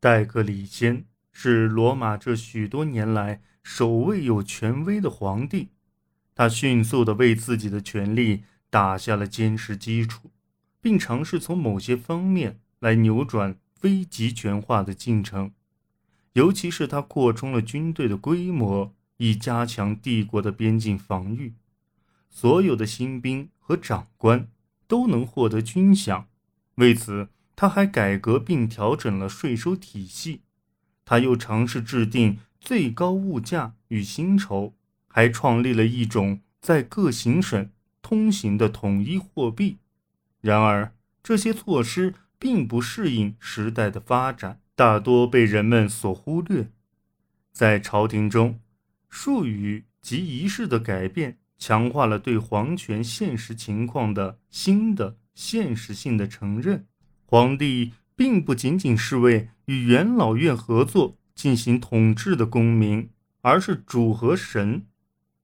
戴克里先是罗马这许多年来首位有权威的皇帝，他迅速地为自己的权力打下了坚实基础，并尝试从某些方面来扭转非集权化的进程，尤其是他扩充了军队的规模，以加强帝国的边境防御。所有的新兵和长官都能获得军饷，为此。他还改革并调整了税收体系，他又尝试制定最高物价与薪酬，还创立了一种在各行省通行的统一货币。然而，这些措施并不适应时代的发展，大多被人们所忽略。在朝廷中，术语及仪式的改变，强化了对皇权现实情况的新的现实性的承认。皇帝并不仅仅是为与元老院合作进行统治的公民，而是主和神。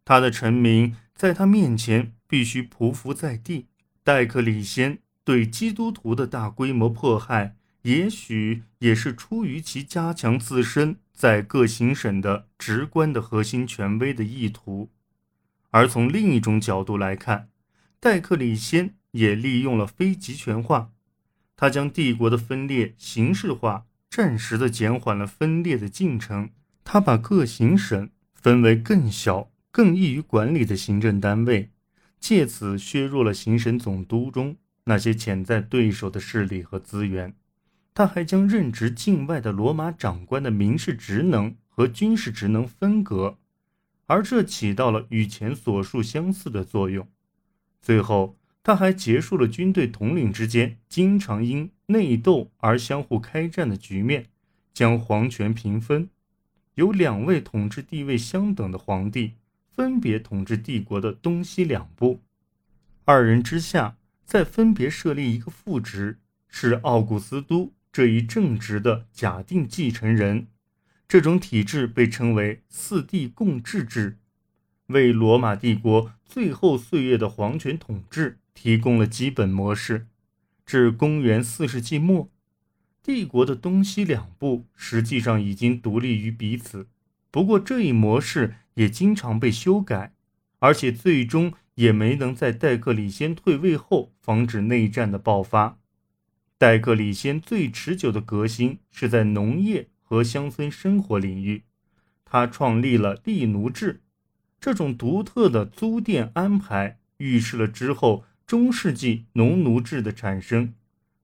他的臣民在他面前必须匍匐在地。戴克里先对基督徒的大规模迫害，也许也是出于其加强自身在各行省的直观的核心权威的意图。而从另一种角度来看，戴克里先也利用了非集权化。他将帝国的分裂形式化，暂时的减缓了分裂的进程。他把各行省分为更小、更易于管理的行政单位，借此削弱了行省总督中那些潜在对手的势力和资源。他还将任职境外的罗马长官的民事职能和军事职能分隔，而这起到了与前所述相似的作用。最后。他还结束了军队统领之间经常因内斗而相互开战的局面，将皇权平分，由两位统治地位相等的皇帝分别统治帝国的东西两部，二人之下再分别设立一个副职，是奥古斯都这一正直的假定继承人。这种体制被称为四帝共治制，为罗马帝国最后岁月的皇权统治。提供了基本模式。至公元四世纪末，帝国的东西两部实际上已经独立于彼此。不过，这一模式也经常被修改，而且最终也没能在戴克里先退位后防止内战的爆发。戴克里先最持久的革新是在农业和乡村生活领域，他创立了隶奴制，这种独特的租佃安排预示了之后。中世纪农奴制的产生，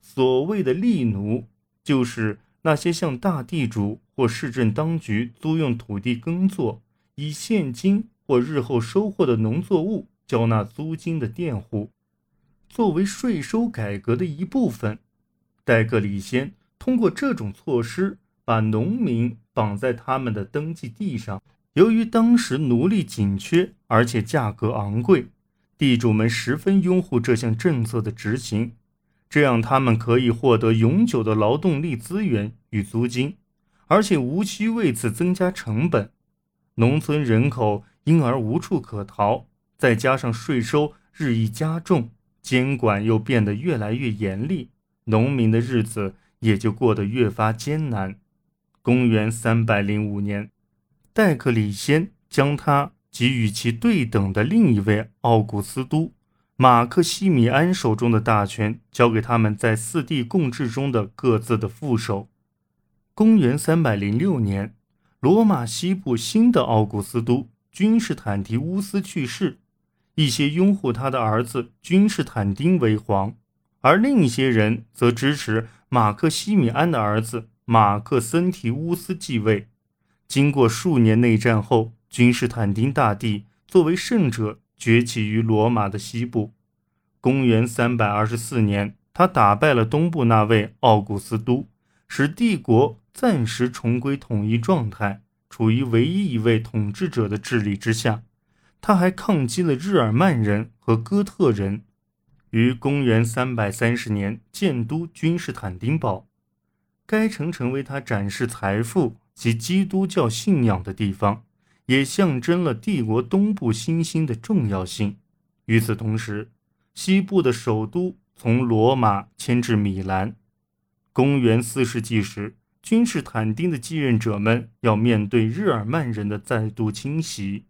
所谓的隶奴，就是那些向大地主或市政当局租用土地耕作，以现金或日后收获的农作物交纳租金的佃户。作为税收改革的一部分，戴克里先通过这种措施把农民绑在他们的登记地上。由于当时奴隶紧缺，而且价格昂贵。地主们十分拥护这项政策的执行，这样他们可以获得永久的劳动力资源与租金，而且无需为此增加成本。农村人口因而无处可逃，再加上税收日益加重，监管又变得越来越严厉，农民的日子也就过得越发艰难。公元三百零五年，戴克里先将他。及与其对等的另一位奥古斯都马克西米安手中的大权，交给他们在四帝共治中的各自的副手。公元三百零六年，罗马西部新的奥古斯都君士坦提乌斯去世，一些拥护他的儿子君士坦丁为皇，而另一些人则支持马克西米安的儿子马克森提乌斯继位。经过数年内战后。君士坦丁大帝作为圣者崛起于罗马的西部。公元三百二十四年，他打败了东部那位奥古斯都，使帝国暂时重归统一状态，处于唯一一位统治者的治理之下。他还抗击了日耳曼人和哥特人，于公元三百三十年建都君士坦丁堡。该城成为他展示财富及基督教信仰的地方。也象征了帝国东部新兴的重要性。与此同时，西部的首都从罗马迁至米兰。公元四世纪时，君士坦丁的继任者们要面对日耳曼人的再度侵袭，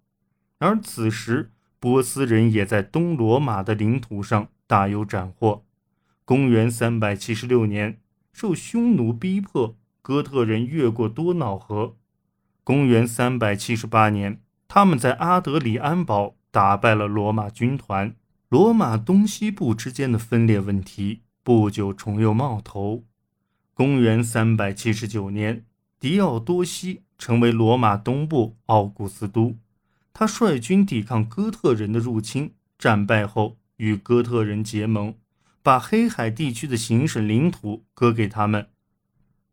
而此时波斯人也在东罗马的领土上大有斩获。公元三百七十六年，受匈奴逼迫，哥特人越过多瑙河。公元378年，他们在阿德里安堡打败了罗马军团。罗马东西部之间的分裂问题不久重又冒头。公元379年，狄奥多西成为罗马东部奥古斯都，他率军抵抗哥特人的入侵，战败后与哥特人结盟。把黑海地区的行省领土割给他们。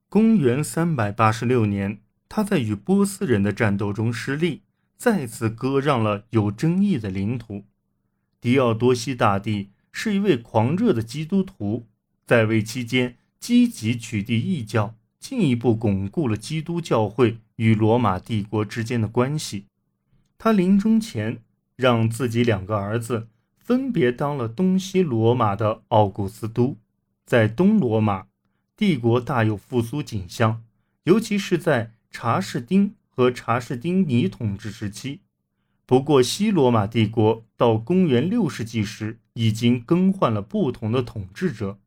公元386年，他在与波斯人的战斗中失利，再次割让了有争议的领土。狄奥多西大帝是一位狂热的基督徒，在位期间积极取缔异教，进一步巩固了基督教会与罗马帝国之间的关系。他临终前让自己两个儿子。分别当了东西罗马的奥古斯都，在东罗马帝国大有复苏景象，尤其是在查士丁和查士丁尼统治时期。不过，西罗马帝国到公元六世纪时已经更换了不同的统治者。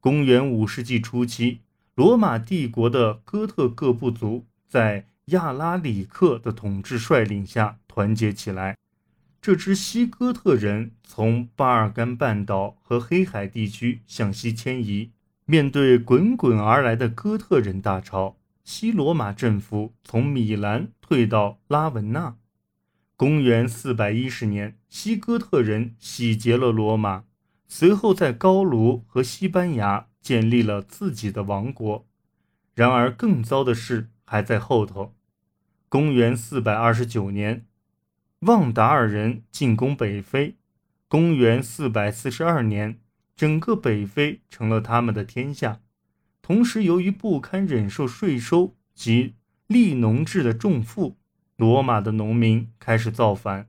公元五世纪初期，罗马帝国的哥特各部族在亚拉里克的统治率领下团结起来。这支西哥特人从巴尔干半岛和黑海地区向西迁移，面对滚滚而来的哥特人大潮，西罗马政府从米兰退到拉文纳。公元410年，西哥特人洗劫了罗马，随后在高卢和西班牙建立了自己的王国。然而，更糟的事还在后头。公元429年。旺达尔人进攻北非，公元442年，整个北非成了他们的天下。同时，由于不堪忍受税收及利农制的重负，罗马的农民开始造反。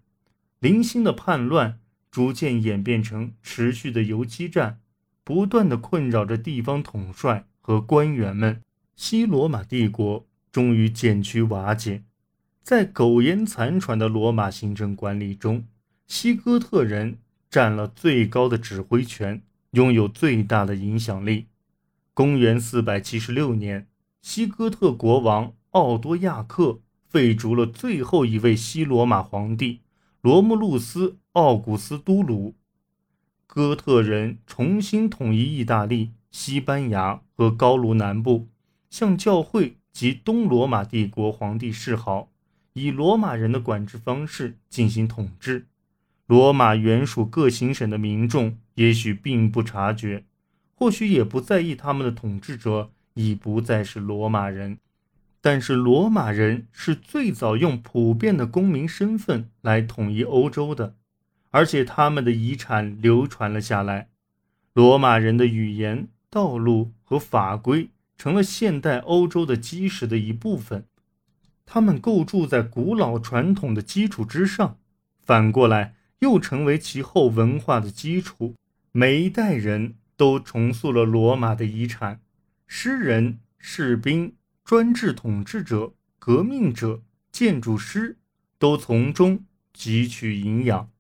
零星的叛乱逐渐演变成持续的游击战，不断的困扰着地方统帅和官员们。西罗马帝国终于渐趋瓦解。在苟延残喘的罗马行政管理中，西哥特人占了最高的指挥权，拥有最大的影响力。公元476年，西哥特国王奥多亚克废除了最后一位西罗马皇帝罗慕路斯·奥古斯都鲁，哥特人重新统一意大利、西班牙和高卢南部，向教会及东罗马帝国皇帝示好。以罗马人的管制方式进行统治，罗马原属各行省的民众也许并不察觉，或许也不在意他们的统治者已不再是罗马人。但是罗马人是最早用普遍的公民身份来统一欧洲的，而且他们的遗产流传了下来。罗马人的语言、道路和法规成了现代欧洲的基石的一部分。他们构筑在古老传统的基础之上，反过来又成为其后文化的基础。每一代人都重塑了罗马的遗产，诗人、士兵、专制统治者、革命者、建筑师都从中汲取营养。